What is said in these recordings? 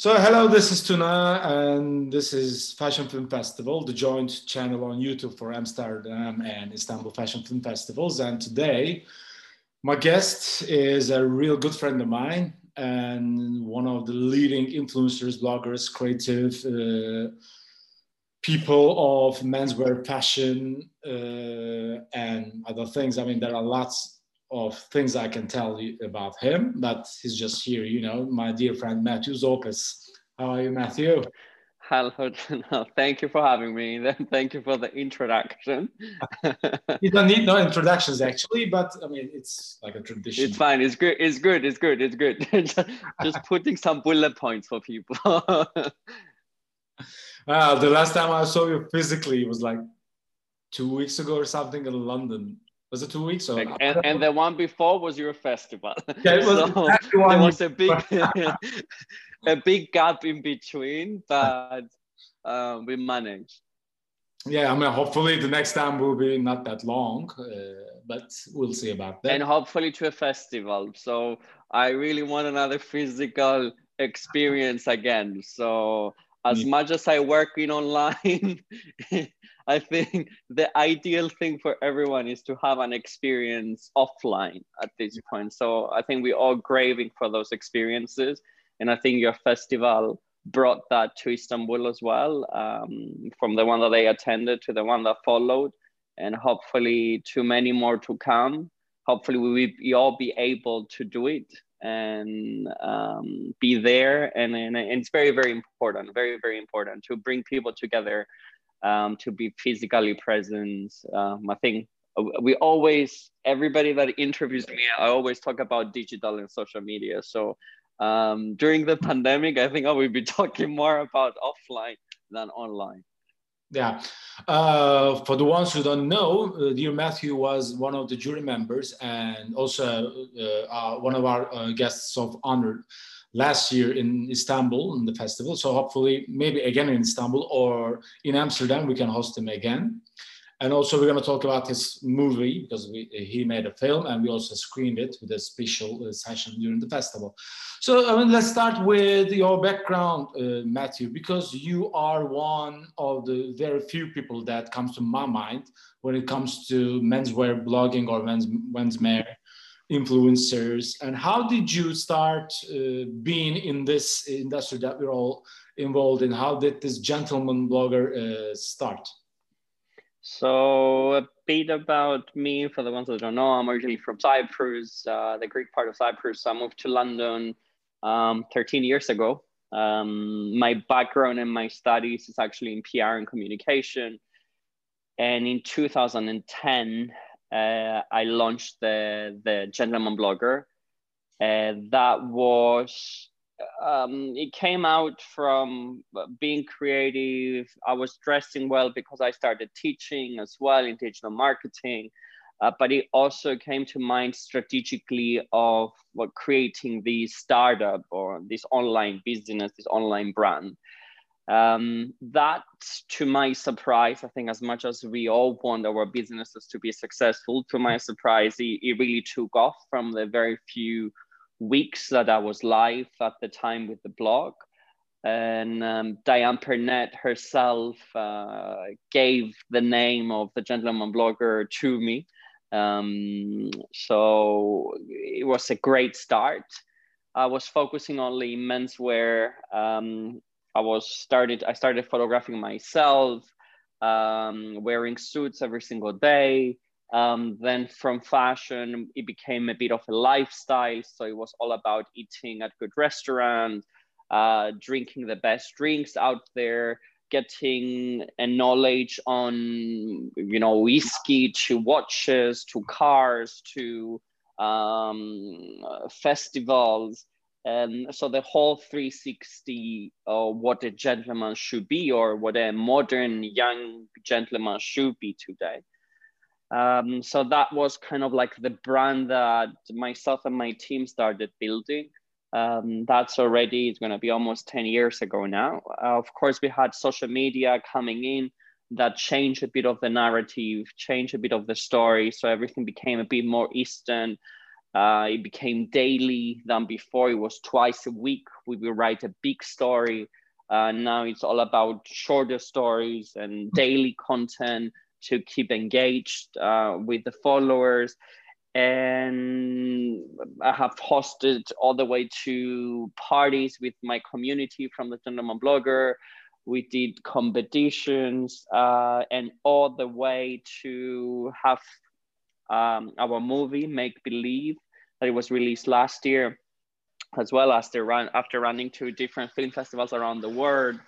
So, hello, this is Tuna, and this is Fashion Film Festival, the joint channel on YouTube for Amsterdam and Istanbul Fashion Film Festivals. And today, my guest is a real good friend of mine and one of the leading influencers, bloggers, creative uh, people of menswear fashion uh, and other things. I mean, there are lots of things I can tell you about him, but he's just here, you know, my dear friend Matthew Zorpas. How are you, Matthew? Hello, no, thank you for having me. Thank you for the introduction. you don't need no introductions actually, but I mean it's like a tradition. It's fine. It's good. It's good. It's good. It's good. just, putting some bullet points for people. uh, the last time I saw you physically was like two weeks ago or something in London. Was it two weeks? Or, and, and the one before was your festival. Yeah, it was so exactly there was a big, a big gap in between, but uh, we managed. Yeah, I mean, hopefully the next time will be not that long, uh, but we'll see about that. And hopefully to a festival. So I really want another physical experience again. So as much as I work in online, I think the ideal thing for everyone is to have an experience offline at this point. So I think we're all craving for those experiences. And I think your festival brought that to Istanbul as well, um, from the one that they attended to the one that followed, and hopefully to many more to come. Hopefully we will all be able to do it and um, be there. And, and, and it's very, very important, very, very important to bring people together um, to be physically present. Um, I think we always, everybody that interviews me, I always talk about digital and social media. So um, during the pandemic, I think I will be talking more about offline than online. Yeah. Uh, for the ones who don't know, uh, dear Matthew was one of the jury members and also uh, uh one of our uh, guests of honor last year in Istanbul in the festival. So hopefully, maybe again in Istanbul or in Amsterdam, we can host him again. And also, we're going to talk about his movie because we, he made a film and we also screened it with a special uh, session during the festival. So, I mean, let's start with your background, uh, Matthew, because you are one of the very few people that comes to my mind when it comes to menswear blogging or men's menswear influencers. And how did you start uh, being in this industry that we're all involved in? How did this gentleman blogger uh, start? So a bit about me for the ones that don't know, I'm originally from Cyprus, uh, the Greek part of Cyprus. I moved to London um, 13 years ago. Um, my background and my studies is actually in PR and communication. And in 2010, uh, I launched the, the Gentleman Blogger. Uh, that was um, it came out from being creative. I was dressing well because I started teaching as well in digital marketing. Uh, but it also came to mind strategically of creating the startup or this online business, this online brand. Um, that, to my surprise, I think as much as we all want our businesses to be successful, to my surprise, it, it really took off from the very few weeks that I was live at the time with the blog. And um, Diane Pernet herself uh, gave the name of the gentleman blogger to me. Um, so it was a great start. I was focusing only menswear. Um, I was started. I started photographing myself, um, wearing suits every single day. Um, then from fashion, it became a bit of a lifestyle. So it was all about eating at good restaurants, uh, drinking the best drinks out there, getting a knowledge on, you know, whiskey to watches to cars to um, festivals. And so the whole 360 of what a gentleman should be or what a modern young gentleman should be today. Um, so that was kind of like the brand that myself and my team started building. Um, that's already it's going to be almost 10 years ago now. Uh, of course, we had social media coming in that changed a bit of the narrative, changed a bit of the story. So everything became a bit more Eastern. Uh, it became daily. than before it was twice a week. We would write a big story. Uh, now it's all about shorter stories and daily content to keep engaged uh, with the followers. And I have hosted all the way to parties with my community from the Gentleman Blogger. We did competitions uh, and all the way to have um, our movie Make Believe that it was released last year, as well as the run after running to different film festivals around the world.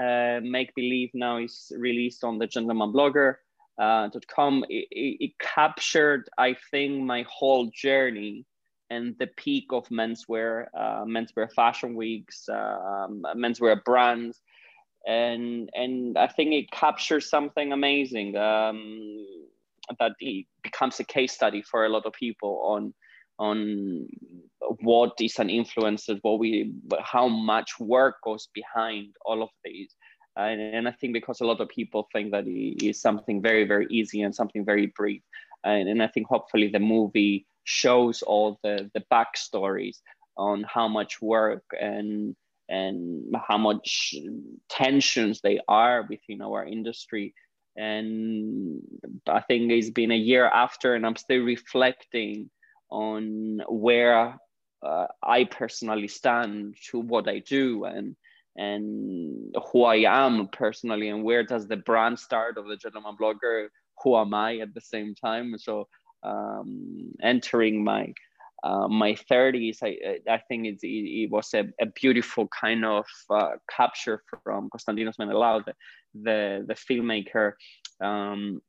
Uh, Make Believe now is released on the Gentleman Blogger. Uh. It, it, it, captured, I think, my whole journey and the peak of menswear, uh, menswear fashion weeks, um, menswear brands, and and I think it captures something amazing. Um, that it becomes a case study for a lot of people on on what is an influencer, what we, how much work goes behind all of these. And, and I think because a lot of people think that it is something very, very easy and something very brief. And, and I think hopefully the movie shows all the, the backstories on how much work and and how much tensions they are within our industry and I think it's been a year after, and I'm still reflecting on where uh, I personally stand to what I do and and who I am personally, and where does the brand start of the gentleman blogger? Who am I at the same time? So um, entering my uh, my 30s, I, I think it, it was a, a, beautiful kind of uh, capture from Konstantinos Menelaou, the, the, the filmmaker, um,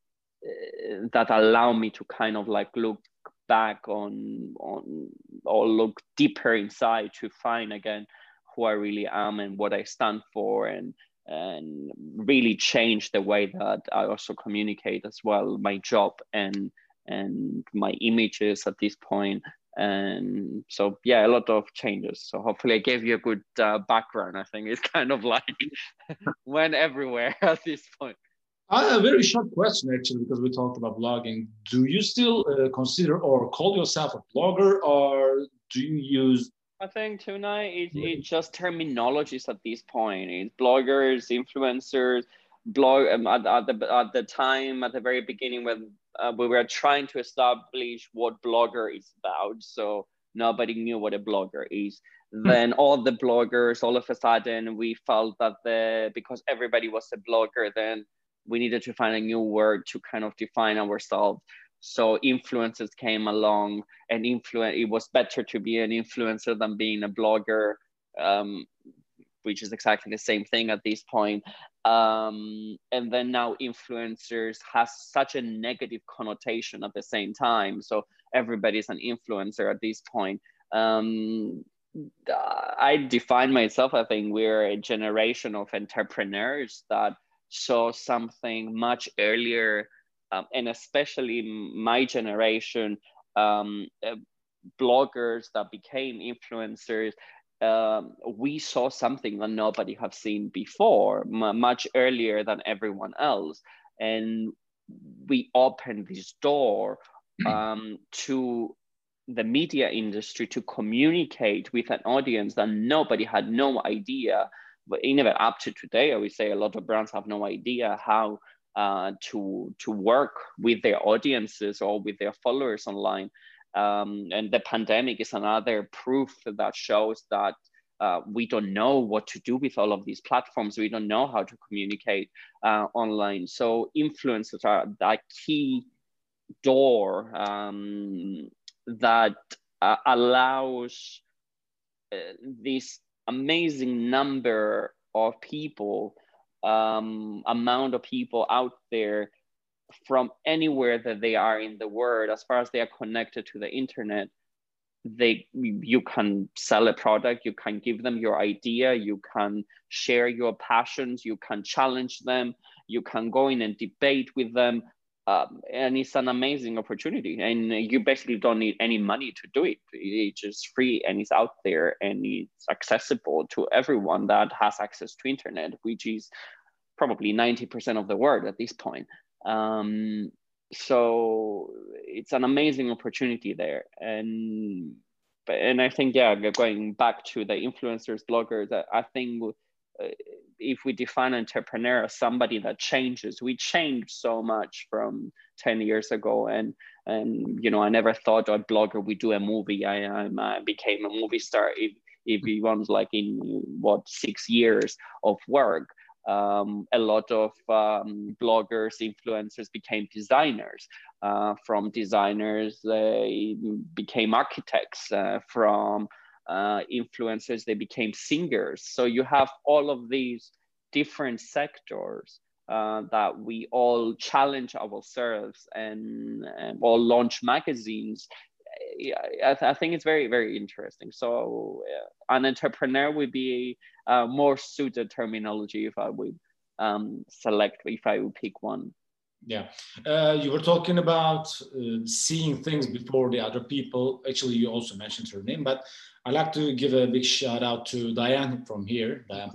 that allowed me to kind of like look back on, on or look deeper inside to find again who I really am and what I stand for and and really change the way that I also communicate as well my job and and my images at this point. And so yeah a lot of changes. So hopefully i gave you a good uh, background. I think it's kind of like went everywhere at this point uh, a very short question actually because we talked about blogging do you still uh, consider or call yourself a blogger or do you use i think tonight it, it's just terminologies at this point it's bloggers influencers blog um, at, at, the, at the time at the very beginning when uh, we were trying to establish what blogger is about. So nobody knew what a blogger is. Hmm. Then all the bloggers, all of a sudden, we felt that the because everybody was a blogger, then we needed to find a new word to kind of define ourselves. So influencers came along, and influence. It was better to be an influencer than being a blogger. Um, which is exactly the same thing at this point. Um, and then now influencers has such a negative connotation at the same time. So everybody's an influencer at this point. Um, I define myself, I think we're a generation of entrepreneurs that saw something much earlier, um, and especially my generation, um, uh, bloggers that became influencers um, we saw something that nobody have seen before, m- much earlier than everyone else, and we opened this door um, to the media industry to communicate with an audience that nobody had no idea. Even up to today, I would say a lot of brands have no idea how uh, to to work with their audiences or with their followers online. Um, and the pandemic is another proof that shows that uh, we don't know what to do with all of these platforms. We don't know how to communicate uh, online. So influencers are that key door um, that uh, allows uh, this amazing number of people, um, amount of people out there from anywhere that they are in the world, as far as they are connected to the internet, they you can sell a product, you can give them your idea, you can share your passions, you can challenge them, you can go in and debate with them. Um, and it's an amazing opportunity. And you basically don't need any money to do it. It's just free and it's out there and it's accessible to everyone that has access to internet which is probably 90% of the world at this point. Um, so it's an amazing opportunity there. And and i think yeah going back to the influencers bloggers i think uh, if we define entrepreneur as somebody that changes we changed so much from 10 years ago and and you know i never thought a blogger would do a movie i, I became a movie star if, if you want like in what six years of work um, a lot of um, bloggers, influencers became designers. Uh, from designers, they became architects. Uh, from uh, influencers, they became singers. So you have all of these different sectors uh, that we all challenge ourselves and, and all launch magazines. I, th- I, think it's very, very interesting. So, uh, an entrepreneur would be uh, more suited terminology if I would um, select, if I would pick one. Yeah, uh, you were talking about uh, seeing things before the other people. Actually, you also mentioned her name, but I'd like to give a big shout out to Diane from here, Diane,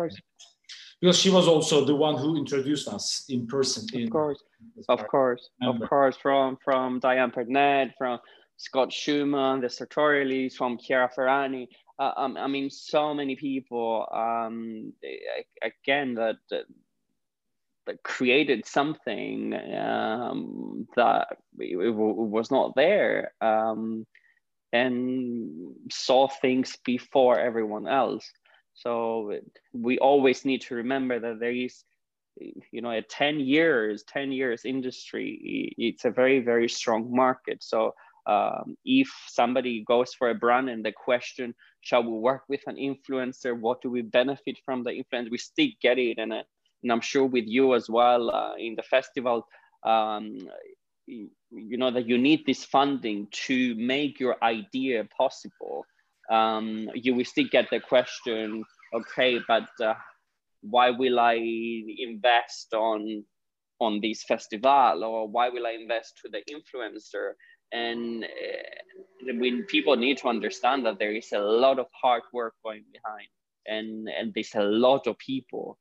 because she was also the one who introduced us in person. In, of course, of course, of course, from from Diane Pernet, from Scott Schumann, the Sartorialist, from Chiara Ferragni. Uh, um, I mean, so many people. Um, again, that, that created something um, that it, it, was not there um, and saw things before everyone else. So we always need to remember that there is, you know, a 10 years, 10 years industry, it's a very, very strong market. So um, if somebody goes for a brand and the question, shall we work with an influencer? What do we benefit from the influence? We still get it. And, uh, and I'm sure with you as well uh, in the festival, um, you know that you need this funding to make your idea possible. Um, you will still get the question okay but uh, why will i invest on on this festival? Or why will i invest to the influencer? And uh, when people need to understand that there is a lot of hard work going behind. And and there's a lot of people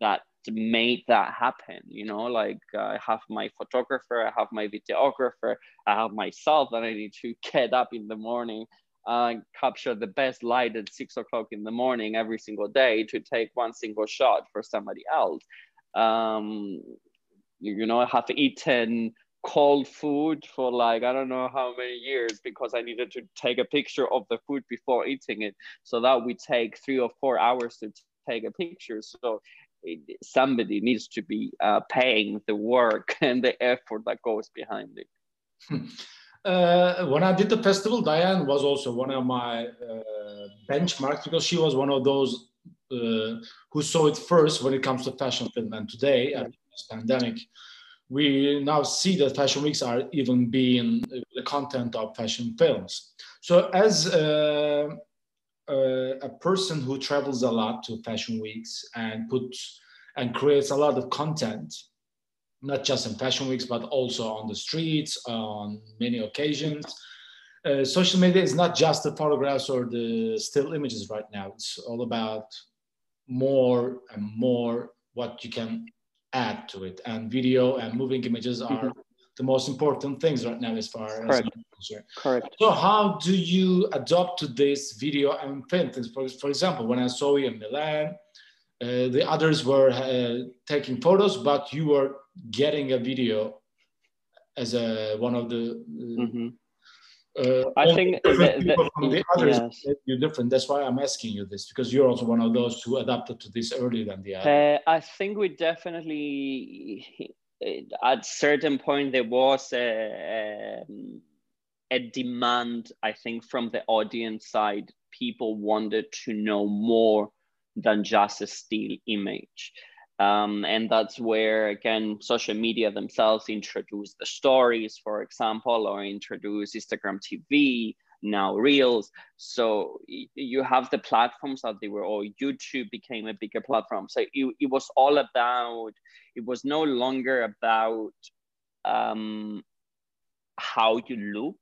that made that happen you know? Like uh, i have my photographer i have my videographer i have myself and i need to get up in the morning uh, capture the best light at six o'clock in the morning every single day to take one single shot for somebody else. Um, you, know i have eaten cold food for like i don't know how many years because i needed to take a picture of the food before eating it. So that would take three or four hours to take a picture. So somebody needs to be uh, paying the work and the effort that goes behind it. Uh, when I did the festival, Diane was also one of my uh, benchmarks because she was one of those uh, who saw it first when it comes to fashion film. And today, after this pandemic, we now see that fashion weeks are even being the content of fashion films. So, as uh, a person who travels a lot to fashion weeks and puts and creates a lot of content, not just in fashion weeks, but also on the streets, on many occasions. Uh, social media is not just the photographs or the still images right now. It's all about more and more what you can add to it. And video and moving images are mm-hmm the most important things right now as far Correct. as Correct. So how do you adopt to this video and film things? For, for example, when I saw you in Milan, uh, the others were uh, taking photos, but you were getting a video as a one of the. Uh, mm-hmm. Uh, I think the, the, from the others yes. you're different. That's why I'm asking you this because you're also one of those who adapted to this earlier than the others. Uh, I think we definitely at certain point there was a, um, a demand i think from the audience side. People wanted to know more than just a still image. Um, and that's where again social media themselves introduce the stories for example or introduce instagram tv now reels. So you have the platforms that they were all youtube became a bigger platform. So it, it was all about it was no longer about um, how you look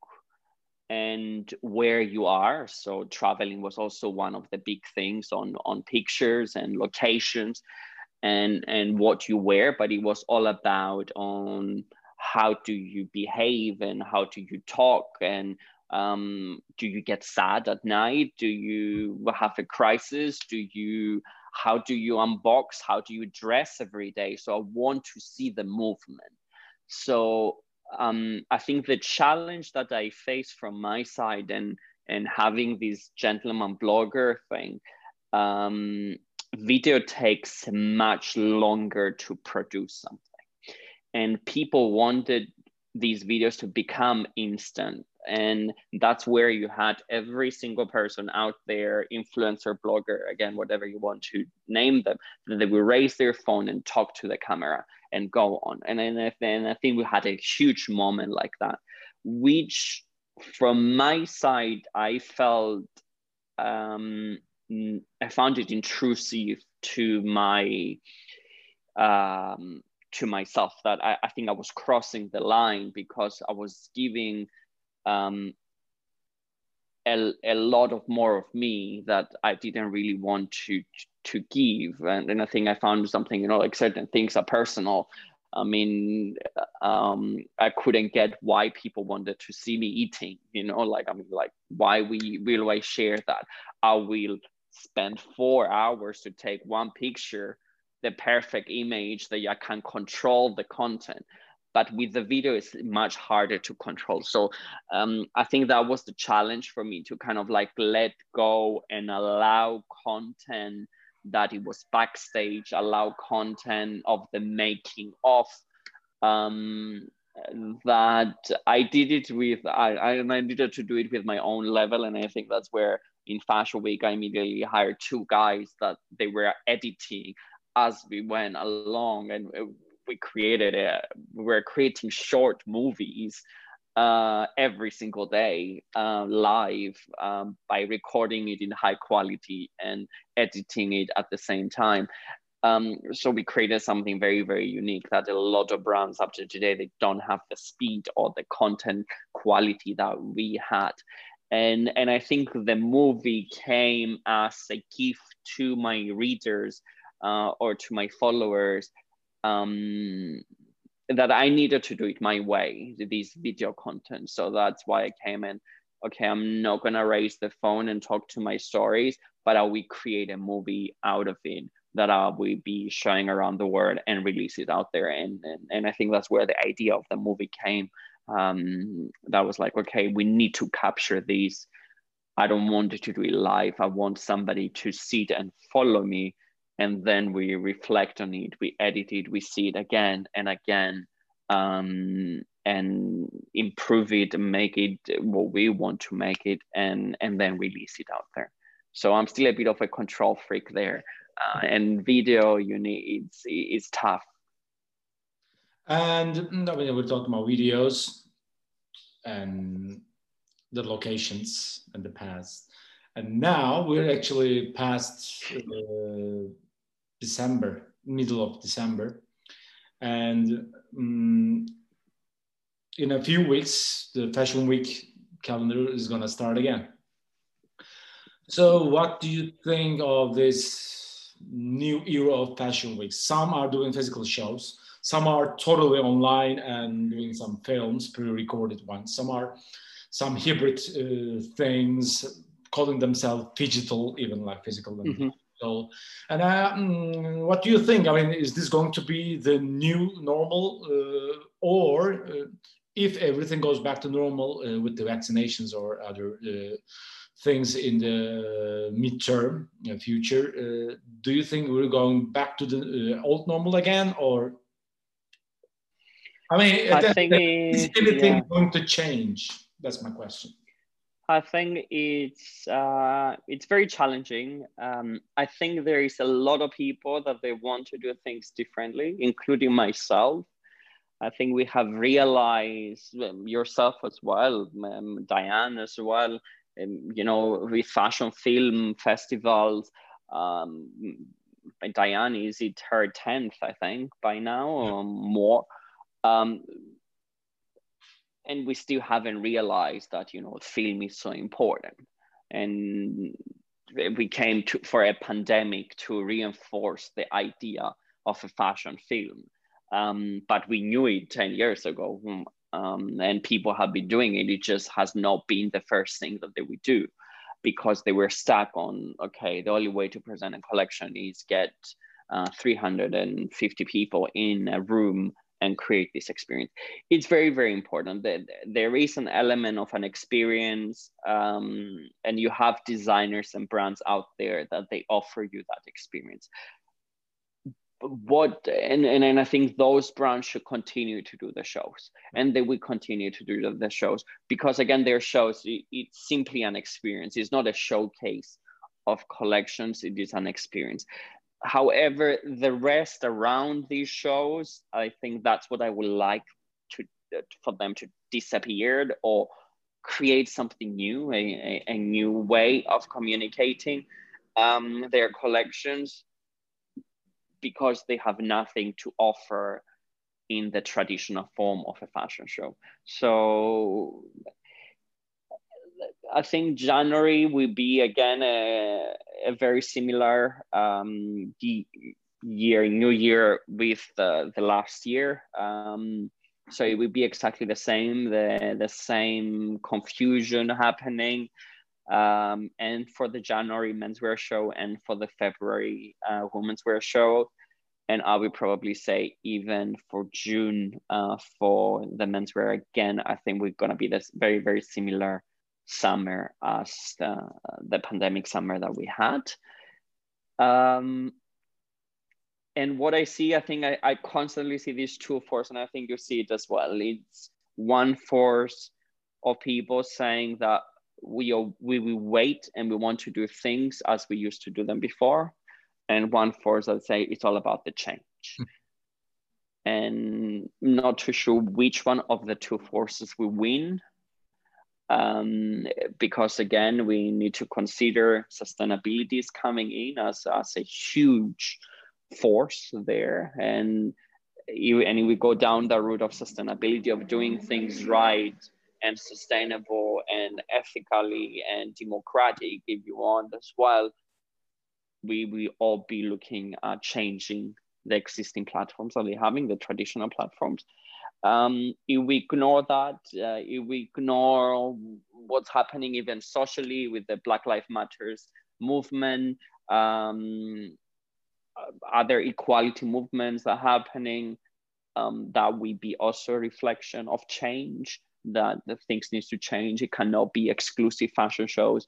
and where you are. So traveling was also one of the big things on on pictures and locations and and what you wear but it was all about on how do you behave and how do you talk and um, do you get sad at night? Do you have a crisis? Do you how do you unbox? How do you dress every day? So i want to see the movement. So um, i think the challenge that i face from my side and and having this gentleman blogger thing um, video takes much longer to produce something. And people wanted these videos to become instant and that's where you had every single person out there influencer blogger again whatever you want to name them they would raise their phone and talk to the camera and go on. And then i think we had a huge moment like that which from my side i felt um, i found it intrusive to my um, to myself that I, I think I was crossing the line because I was giving um, a, a lot of more of me that I didn't really want to to give. And, and I think I found something, you know, like certain things are personal. I mean, um, I couldn't get why people wanted to see me eating, you know, like, I mean, like, why we will I share that? I will spend four hours to take one picture the perfect image that you can control the content but with the video it's much harder to control. So um, i think that was the challenge for me to kind of like let go and allow content that it was backstage allow content of the making of um, that i did it with I, I needed to do it with my own level. And i think that's where in fashion week i immediately hired two guys that they were editing as we went along. And we created it we were creating short movies uh, every single day uh, live um, by recording it in high quality and editing it at the same time. Um, so we created something very very unique that a lot of brands up to today they don't have the speed or the content quality that we had. And and i think the movie came as a gift to my readers uh, or to my followers um, that I needed to do it my way, these video content. So that's why I came in. Okay, I'm not gonna raise the phone and talk to my stories, but I will create a movie out of it that I will be showing around the world and release it out there. And and, and I think that's where the idea of the movie came. Um, that was like, okay, we need to capture these. I don't want to do it live. I want somebody to sit and follow me and then we reflect on it we edit it we see it again and again um, and improve it make it what we want to make it and and then release it out there. So i'm still a bit of a control freak there uh, and video you need it's it's tough. And I mean, we're talking about videos and the locations and the past. And now we're actually past uh, December, middle of December. And um, in a few weeks, the Fashion Week calendar is going to start again. So, what do you think of this new era of Fashion Week? Some are doing physical shows, some are totally online and doing some films, pre recorded ones. Some are some hybrid uh, things, calling themselves digital, even like physical. Mm-hmm. So, and uh, mm, what do you think? I mean, is this going to be the new normal, uh, or uh, if everything goes back to normal uh, with the vaccinations or other uh, things in the midterm uh, future, do you think we're going back to the old normal again, or? I mean, I is anything yeah. going to change? That's my question. I think it's uh, it's very challenging. Um, I think there is a lot of people that they want to do things differently, including myself. I think we have realized um, yourself as well, um, Diane as well. Um, you know, with fashion film festivals. Um, Diane is it her tenth, I think, by now or more. And we still haven't realized that you know film is so important. And we came to for a pandemic to reinforce the idea of a fashion film. Um, but we knew it 10 years ago hmm, um, and people have been doing it. It just has not been the first thing that they would do because they were stuck on okay the only way to present a collection is get uh, 350 people in a room and create this experience. It's very very important that there is an element of an experience um, and you have designers and brands out there that they offer you that experience. What and, and and I think those brands should continue to do the shows and they will continue to do the, the shows because again their shows it, it's simply an experience. It's not a showcase of collections. It is an experience however the rest around these shows I think that's what I would like to for them to disappear or create something new a, a, a new way of communicating um, their collections because they have nothing to offer in the traditional form of a fashion show. So I think January will be again a, a very similar um, year, new year with the, the last year. Um, so it will be exactly the same, the, the same confusion happening. Um, and for the January menswear show and for the February uh, women's wear show. And I would probably say even for June uh, for the menswear again, I think we're gonna be this very, very similar summer as the, the pandemic summer that we had. Um, and what I see, I think I, I constantly see these two forces, and I think you see it as well. It's one force of people saying that we are, we will wait and we want to do things as we used to do them before and one force that say it's all about the change hmm. and not too sure which one of the two forces will win um, because again we need to consider sustainability is coming in as, as a huge force there. And and we go down the route of sustainability of doing things right and sustainable and ethically and democratic if you want as well. We will all be looking at changing the existing platforms that we're having the traditional platforms um, if we ignore that uh, if we ignore what's happening even socially with the black lives matters movement um, other equality movements that are happening um, that will be also a reflection of change that the things needs to change. It cannot be exclusive fashion shows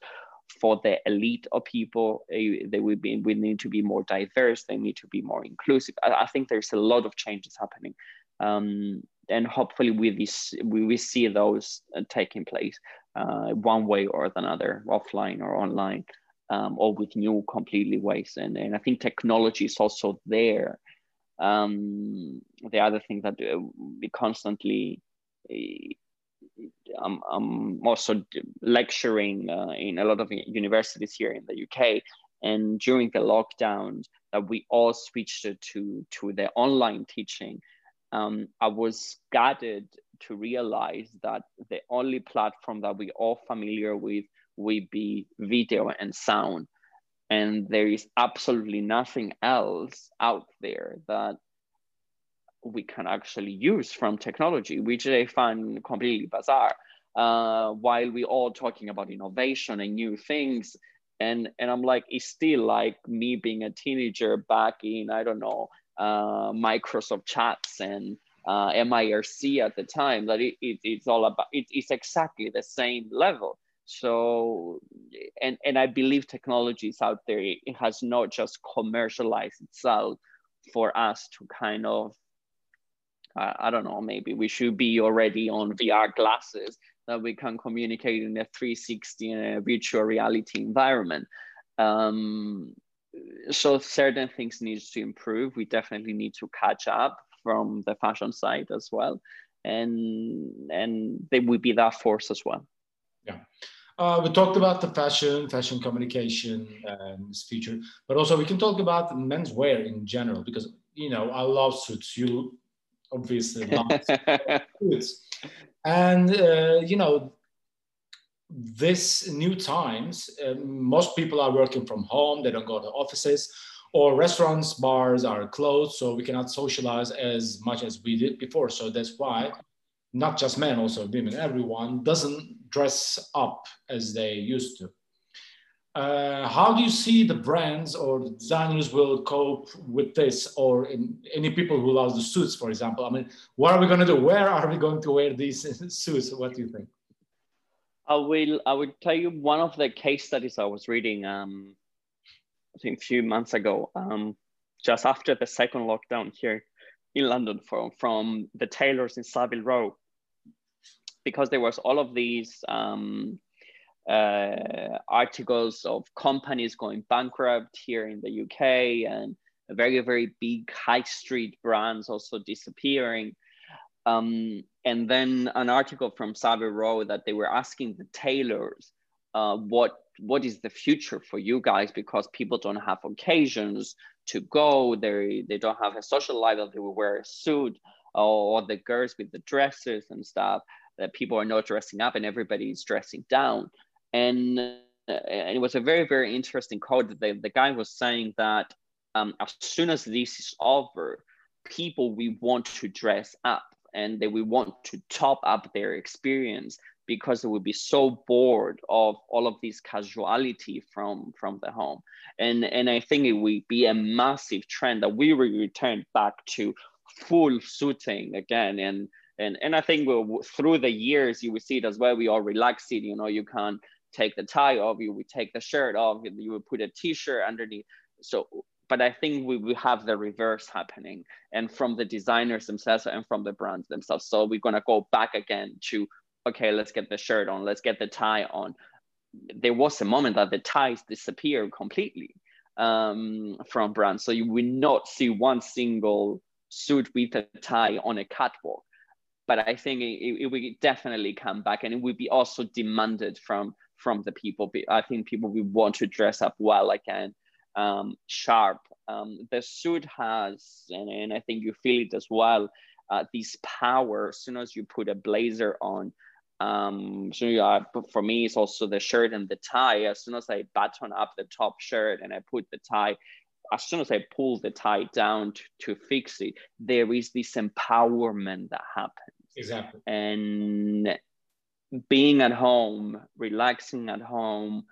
for the elite of people. They will be we need to be more diverse. They need to be more inclusive. I, I think there's a lot of changes happening. Um, and hopefully with this we will see those uh, taking place uh, one way or another offline or online um, or with new completely ways and, and i think technology is also there um, the other thing that uh, we constantly eh, I'm, I'm also lecturing uh, in a lot of universities here in the UK. And during the lockdown, that we all switched to, to the online teaching. Um, I was gutted to realize that the only platform that we all familiar with would be video and sound. And there is absolutely nothing else out there that we can actually use from technology, which I find completely bizarre. Uh, while we all talking about innovation and new things, and and I'm like, it's still like me being a teenager back in I don't know uh, Microsoft Chats and uh, MIRC at the time. That it, it it's all about it, it's exactly the same level. So and and I believe technology is out there. It has not just commercialized itself for us to kind of uh, I don't know, maybe we should be already on VR glasses that we can communicate in a 360 in a virtual reality environment. Um, so certain things needs to improve. We definitely need to catch up from the fashion side as well. And, and they will be that force as well. Yeah. Uh, we talked about the fashion, fashion communication, um, this future, but also we can talk about menswear in general because you know I love suits. You obviously foods. And uh, you know, this new times, uh, most people are working from home. They don't go to offices. or restaurants, bars are closed, so we cannot socialize as much as we did before. So that's why not just men, also women, everyone doesn't dress up as they used to. Uh, how do you see the brands or designers will cope with this or any people who love the suits for example i mean what are we going to do where are we going to wear these suits what do you think i will i would tell you one of the case studies i was reading um, i think a few months ago um, just after the second lockdown here in london from from the tailors in savile row because there was all of these um, uh, articles of companies going bankrupt here in the UK and very, very big high street brands also disappearing. Um, and then an article from Savile Row that they were asking the tailors uh, what what is the future for you guys? Because people don't have occasions to go. They they don't have a social life that they will wear a suit or the girls with the dresses and stuff that people are not dressing up and everybody is dressing down. And, uh, and it was a very very interesting quote that the, the guy was saying that um, as soon as this is over people we want to dress up and they will want to top up their experience because they will be so bored of all of this casuality from from the home. And and i think it will be a massive trend that we will return back to full suiting again. And and and i think we'll, through the years you will see it as well. We all relax it you know you can't take the tie off, you would take the shirt off, you would put a t-shirt underneath. So, but I think we will have the reverse happening and from the designers themselves and from the brands themselves. So we're gonna go back again to, okay, let's get the shirt on, let's get the tie on. There was a moment that the ties disappeared completely um, from brands. So you will not see one single suit with a tie on a catwalk but I think it, it, will definitely come back and it will be also demanded from from the people. I think people will want to dress up well again, um, sharp. Um, the suit has, and, and I think you feel it as well, uh, this power as soon as you put a blazer on. Um, so you are, for me, it's also the shirt and the tie. As soon as I button up the top shirt and I put the tie, as soon as I pull the tie down to, to fix it, there is this empowerment that happens. Exactly. And being at home, relaxing at home,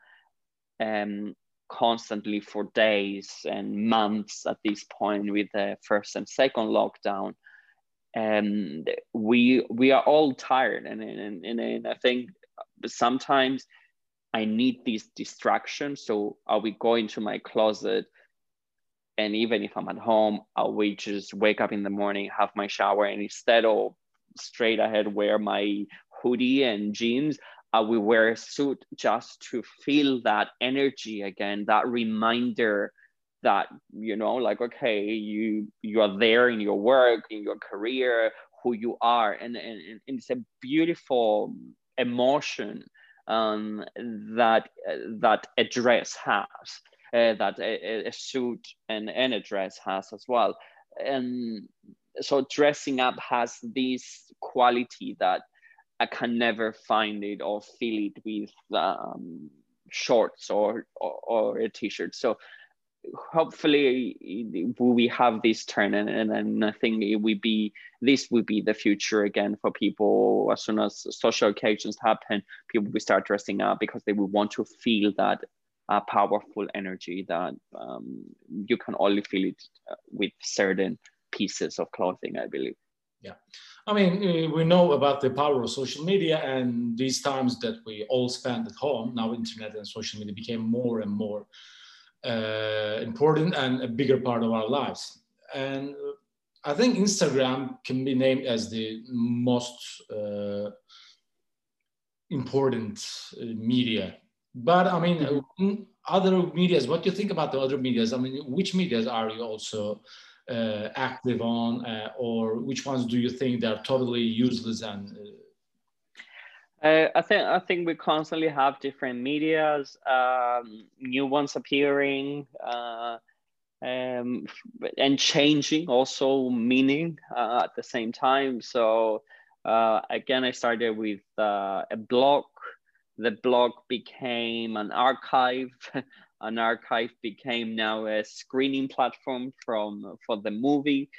um, constantly for days and months at this point with the first and second lockdown, and we we are all tired, and and, and, and I think sometimes I need these distractions. So are we going to my closet? And even if I'm at home, I'll we just wake up in the morning, have my shower, and instead of straight ahead wear my hoodie and jeans, I will wear a suit just to feel that energy again, that reminder that you know, like okay, you you are there in your work, in your career, who you are, and and, and it's a beautiful emotion um, that that a dress has, uh, that a, a, suit and, and a dress has as well, and so dressing up has this quality that I can never find it or feel it with um, shorts or, or, or a t-shirt. So hopefully we have this turn and, and, I think it will be this will be the future again for people as soon as social occasions happen people will start dressing up because they will want to feel that uh, powerful energy that um, you can only feel it uh, with certain pieces of clothing I believe yeah. I mean uh, we know about the power of social media and these times that we all spend at home now internet and social media became more and more uh, important and a bigger part of our lives. And i think instagram can be named as the most uh, important uh, media. But i mean mm-hmm. other medias what do you think about the other medias? I mean which medias are you also active on, uh, or which ones do you think they're totally useless and? Uh, uh, I think I think we constantly have different media's, um, new ones appearing, uh, um, and changing also meaning uh, at the same time. So again, I started with a blog the blog became an archive. an archive became now a screening platform from for the movie.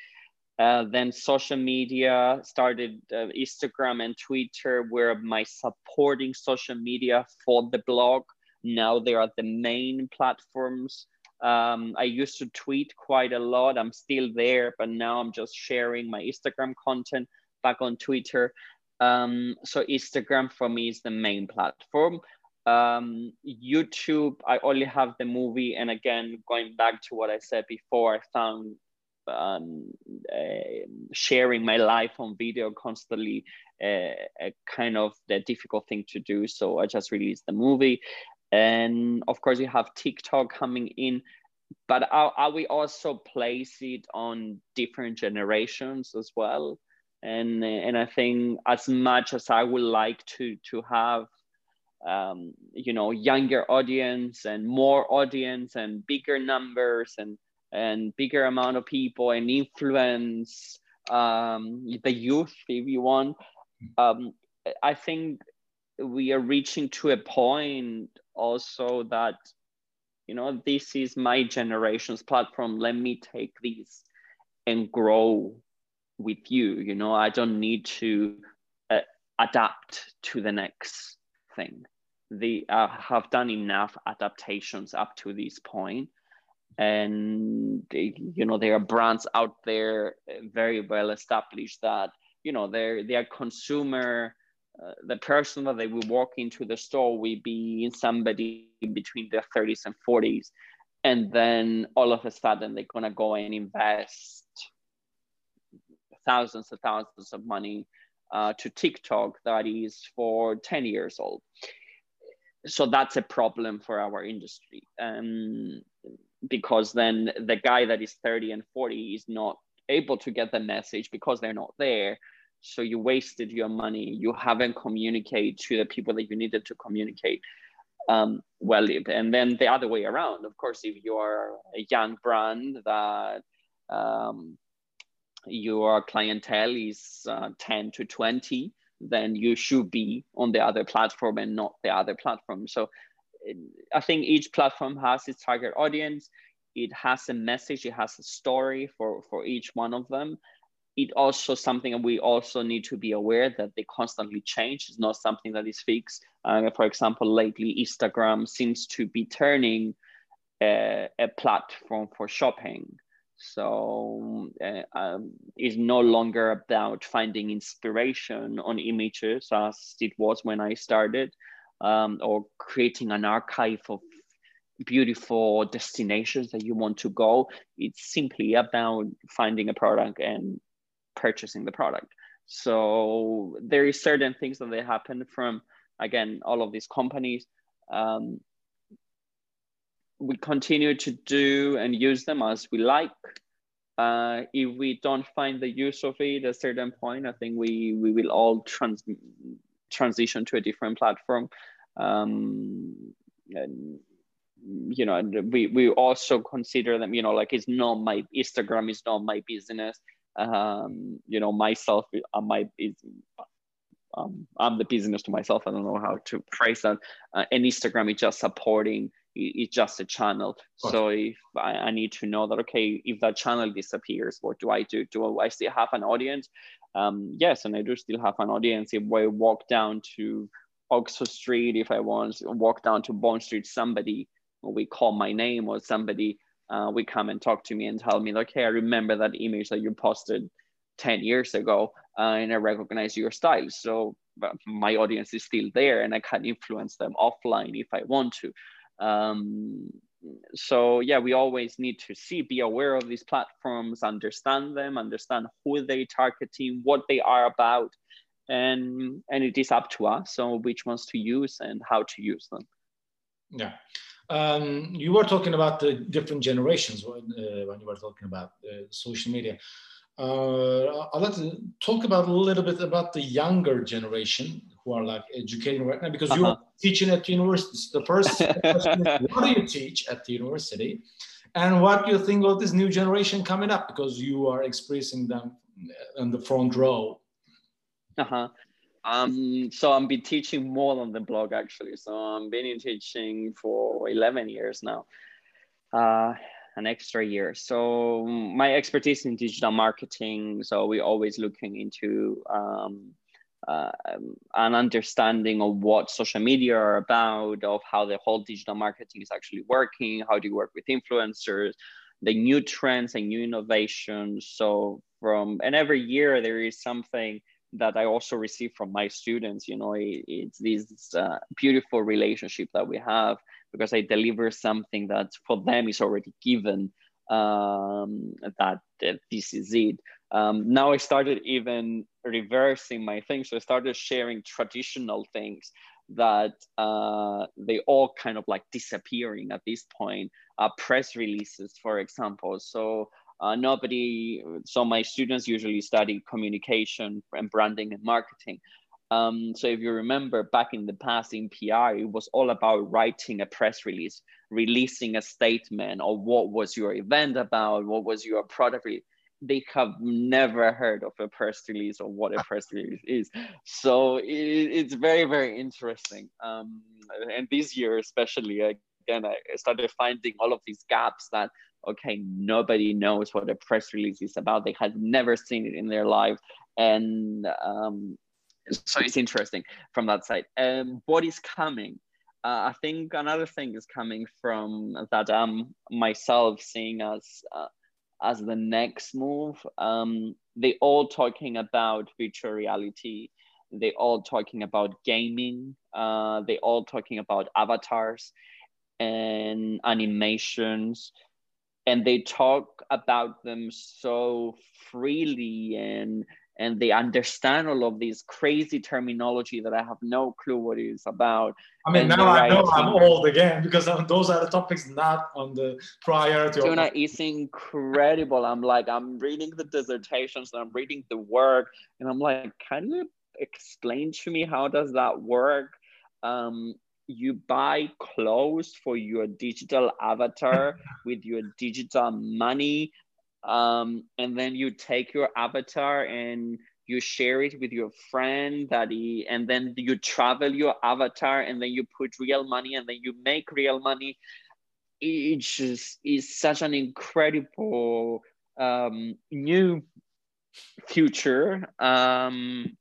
Uh, then social media started uh, Instagram and Twitter were my supporting social media for the blog. Now they are the main platforms. Um, I used to tweet quite a lot. I'm still there, but now I'm just sharing my Instagram content back on Twitter. Um, so Instagram for me is the main platform. Um, YouTube, I only have the movie. And again, going back to what I said before, I found um, uh, sharing my life on video constantly uh, a kind of the difficult thing to do. So I just released the movie. And of course, you have TikTok coming in. But are, we also place it on different generations as well? And, and I think as much as I would like to, to have um, you know younger audience and more audience and bigger numbers and and bigger amount of people and influence um, the youth if you want. Um, i think we are reaching to a point also that you know this is my generation's platform. Let me take this and grow with you. You know i don't need to uh, adapt to the next thing they uh, have done enough adaptations up to this point. And you know there are brands out there uh, very well established that you know their their consumer uh, the person that they will walk into the store will be somebody between their 30s and 40s and then all of a sudden they're going to go and invest thousands and thousands of money uh, to tiktok that is for 10 years old. So that's a problem for our industry um, because then the guy that is 30 and 40 is not able to get the message because they're not there. So you wasted your money. You haven't communicated to the people that you needed to communicate um, well and then the other way around of course if you're a young brand that um, your clientele is uh, 10 to 20 then you should be on the other platform and not the other platform. So I think each platform has its target audience. It has a message, it has a story for, for each one of them. It also something that we also need to be aware that they constantly change. It's not something that is fixed. Uh, for example, lately Instagram seems to be turning a, a platform for shopping so uh, um, it's no longer about finding inspiration on images as it was when I started, um, or creating an archive of beautiful destinations that you want to go. It's simply about finding a product and purchasing the product. So there is certain things that they happen from again all of these companies. Um, we continue to do and use them as we like. Uh, if we don't find the use of it at a certain point, I think we, we will all trans transition to a different platform. Um, and, you know, we, we also consider them, you know, like it's not my Instagram is not my business. Um, you know, myself, I might is um, I'm the business to myself. I don't know how to phrase that. Uh, and Instagram is just supporting it's just a channel. So if I, I, need to know that, okay, if that channel disappears, what do I do? Do I still have an audience? Um, yes, and I do still have an audience. If I walk down to Oxford Street, if I want to walk down to Bond Street, somebody we call my name or somebody uh, we come and talk to me and tell me, okay, I remember that image that you posted 10 years ago uh, and I recognize your style. So my audience is still there and I can influence them offline if I want to. Um, so yeah, we always need to see, be aware of these platforms, understand them, understand who they are targeting, what they are about, and and it is up to us so which ones to use and how to use them. Yeah. Um, you were talking about the different generations when, uh, when you were talking about uh, social media. Uh, I'd like to talk about a little bit about the younger generation who are like educating right now because uh-huh. you're teaching at the university. The first question is, what do you teach at the university? And what do you think of this new generation coming up because you are expressing them in the front row? Uh-huh. Um, so I've been teaching more than the blog actually. So I've been in teaching for 11 years now, uh, an extra year. So my expertise in digital marketing. So we're always looking into um, uh, an understanding of what social media are about, of how the whole digital marketing is actually working, how do you work with influencers, the new trends and new innovations. So from and every year there is something that I also receive from my students. You know, it, it's this uh, beautiful relationship that we have because I deliver something that for them is already given um, that, that this is it. Um, now I started even reversing my thing. So I started sharing traditional things that uh, they all kind of like disappearing at this point. Uh, press releases, for example. So uh, nobody, so my students usually study communication and branding and marketing. Um, so if you remember back in the past in PR, it was all about writing a press release, releasing a statement of what was your event about, what was your product. Re- they have never heard of a press release or what a press release is. So it, it's very, very interesting. Um, and this year, especially, again, I started finding all of these gaps that, okay, nobody knows what a press release is about. They had never seen it in their life. And um, so it's interesting from that side. Um, what is coming? Uh, I think another thing is coming from that I'm myself seeing as uh, as the next move. Um, they all talking about virtual reality. They all talking about gaming. Uh, they all talking about avatars and animations, and they talk about them so freely and and they understand all of these crazy terminology that I have no clue what it is about. I mean, now I know I'm old again because those are the topics not on the priority. Tuna is incredible. I'm like, I'm reading the dissertations and I'm reading the work, and I'm like, can you explain to me how does that work? Um, you buy clothes for your digital avatar with your digital money um, and then you take your avatar and you share it with your friend that he, and then you travel your avatar and then you put real money and then you make real money. It just is such an incredible um, new future um,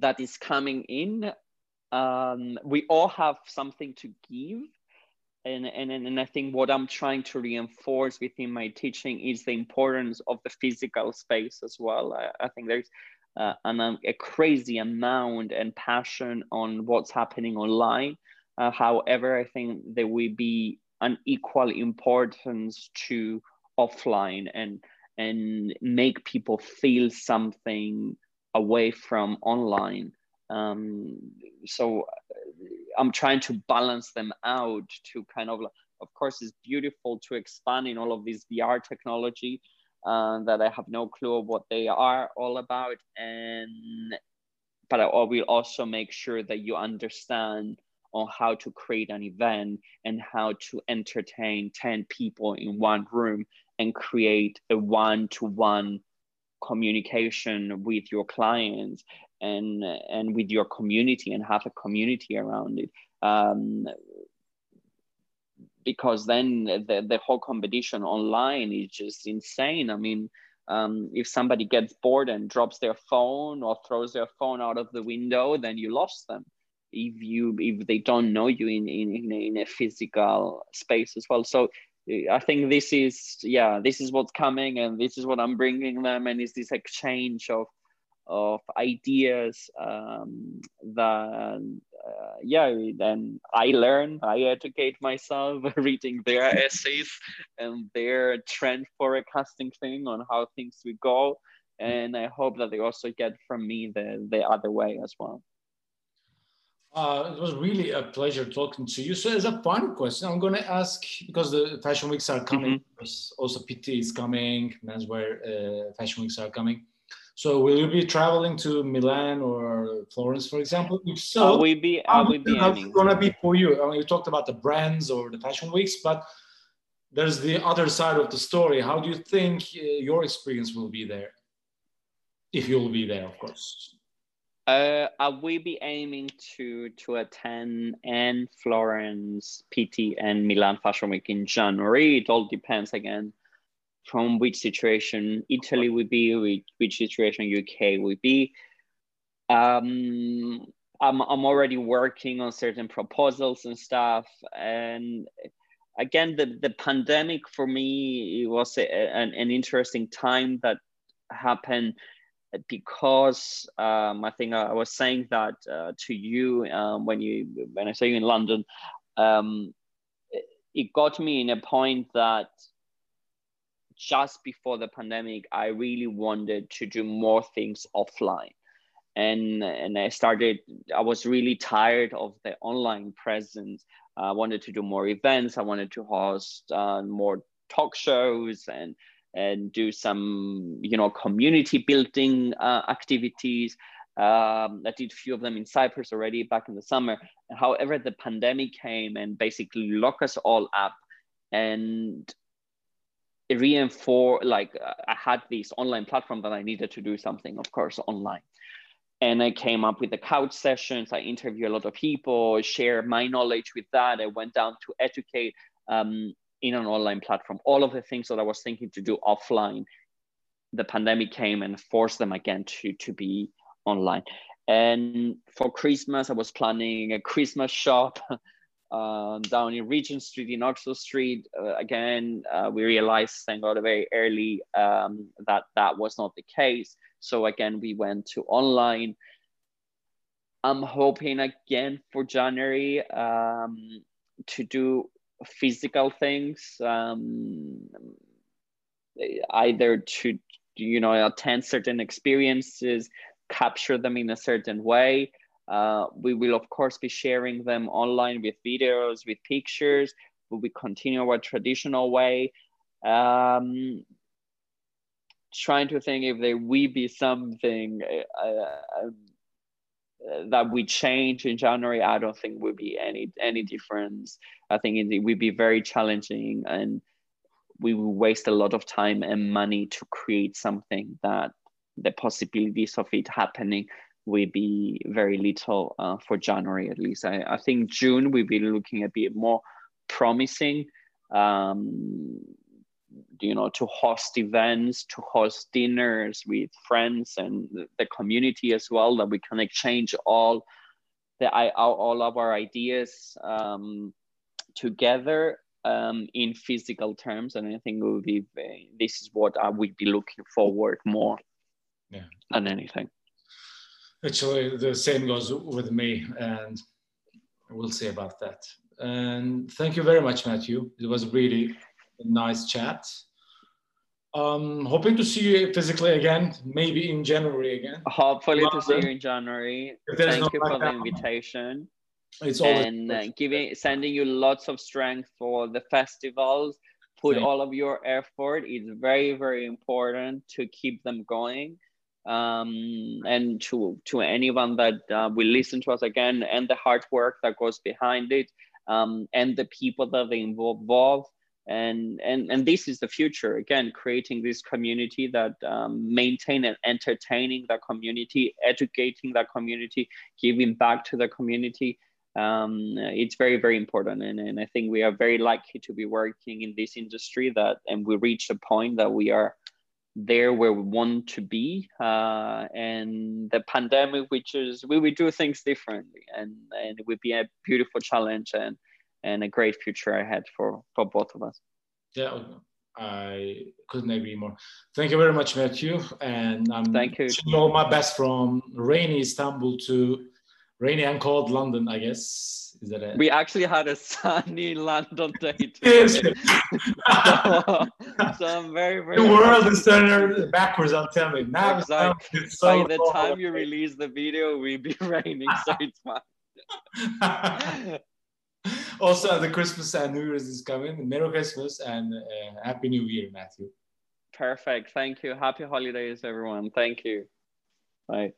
that is coming in. Um, we all have something to give and, and, and I think what I'm trying to reinforce within my teaching is the importance of the physical space as well. I, I think there's uh, an, um, a crazy amount and passion on what's happening online. Uh, however, I think there will be an equal importance to offline and and make people feel something away from online. Um, so I'm trying to balance them out to kind of, of course, it's beautiful to expand in all of this VR technology uh, that I have no clue of what they are all about. And, but I will also make sure that you understand on how to create an event and how to entertain 10 people in one room and create a one-to-one communication with your clients and and with your community and have a community around it. Um, because then the, the whole competition online is just insane. I mean um, if somebody gets bored and drops their phone or throws their phone out of the window then you lost them. If you if they don't know you in in, in, a, physical space as well. So I think this is yeah this is what's coming and this is what I'm bringing them and it's this exchange of of ideas um, that uh, yeah then i learn i educate myself reading their essays and their trend forecasting thing on how things will go and i hope that they also get from me the, the other way as well uh, it was really a pleasure talking to you. So, as a fun question, I'm going to ask because the fashion weeks are coming. Mm-hmm. Also, Pitti is coming. Menswear uh, fashion weeks are coming. So will you be traveling to Milan or Florence, for example? If so, I will be. I will be. How's to be for you? I mean, you talked about the brands or the fashion weeks, but there's the other side of the story. How do you think uh, your experience will be there? If you'll be there, of course. Uh, I will be aiming to to attend and Florence, Pitti, and Milan Fashion Week in January. It all depends again from which situation Italy would be, which, which situation UK would be. Um, I'm I'm already working on certain proposals and stuff, and again, the the pandemic for me it was a, an an interesting time that happened because um, I think I was saying that uh, to you um, when you when I saw you in London, um, it got me in a point that just before the pandemic, I really wanted to do more things offline. And, and I started, I was really tired of the online presence. I wanted to do more events. I wanted to host uh, more talk shows and and do some you know community building uh, activities um, i did a few of them in cyprus already back in the summer however the pandemic came and basically locked us all up and it reinforced like i had this online platform that i needed to do something of course online. And i came up with the couch sessions. I interview a lot of people share my knowledge with that. I went down to educate um, in an online platform. All of the things that I was thinking to do offline, the pandemic came and forced them again to, to be online. And for Christmas, I was planning a Christmas shop um, down in Regent Street, in Oxford Street. Uh, again, uh, we realized, thank God, very early um, that that was not the case. So again, we went to online. I'm hoping again for January um, to do physical things um, either to you know attend certain experiences capture them in a certain way uh, we will of course be sharing them online with videos with pictures we continue our traditional way um, trying to think if there will be something uh, uh, that we change in January, I don't think will be any any difference. I think it would be very challenging, and we will waste a lot of time and money to create something that the possibilities of it happening will be very little uh, for January at least. I, I think June we'll be looking a bit more promising. Um, you know to host events to host dinners with friends and the community as well that we can exchange all the all of our ideas um, together um, in physical terms and i think will be this is what i would be looking forward more yeah. than anything actually the same goes with me and we'll see about that and thank you very much matthew it was really a nice chat. Um, hoping to see you physically again, maybe in January again. Hopefully to see you in January. Thank no you for the invitation. It's all and uh, giving, sending you lots of strength for the festivals. Put all of your effort. It's very, very important to keep them going. Um, and to to anyone that uh, will listen to us again, and the hard work that goes behind it, um, and the people that they involve. And and and this is the future again creating this community that um, maintain and entertaining that community educating that community giving back to the community. Um, it's very very important. And, and i think we are very lucky to be working in this industry that and we reach a point that we are there where we want to be uh, and the pandemic which is we will do things differently and and it would be a beautiful challenge and and a great future ahead for, for both of us. Yeah, I couldn't agree more. Thank you very much, Matthew. And I'm Thank you. all my best from rainy Istanbul to rainy and cold London, I guess. Is that it? We actually had a sunny London day. So, so I'm very, very. The world is turning backwards. I'm telling you. Now, exactly. So By the cold. time you release the video, we'll be raining, so it's fine. also, the Christmas and New Year's is coming. Merry Christmas and uh, Happy New Year, Matthew. Perfect. Thank you. Happy holidays, everyone. Thank you. Bye.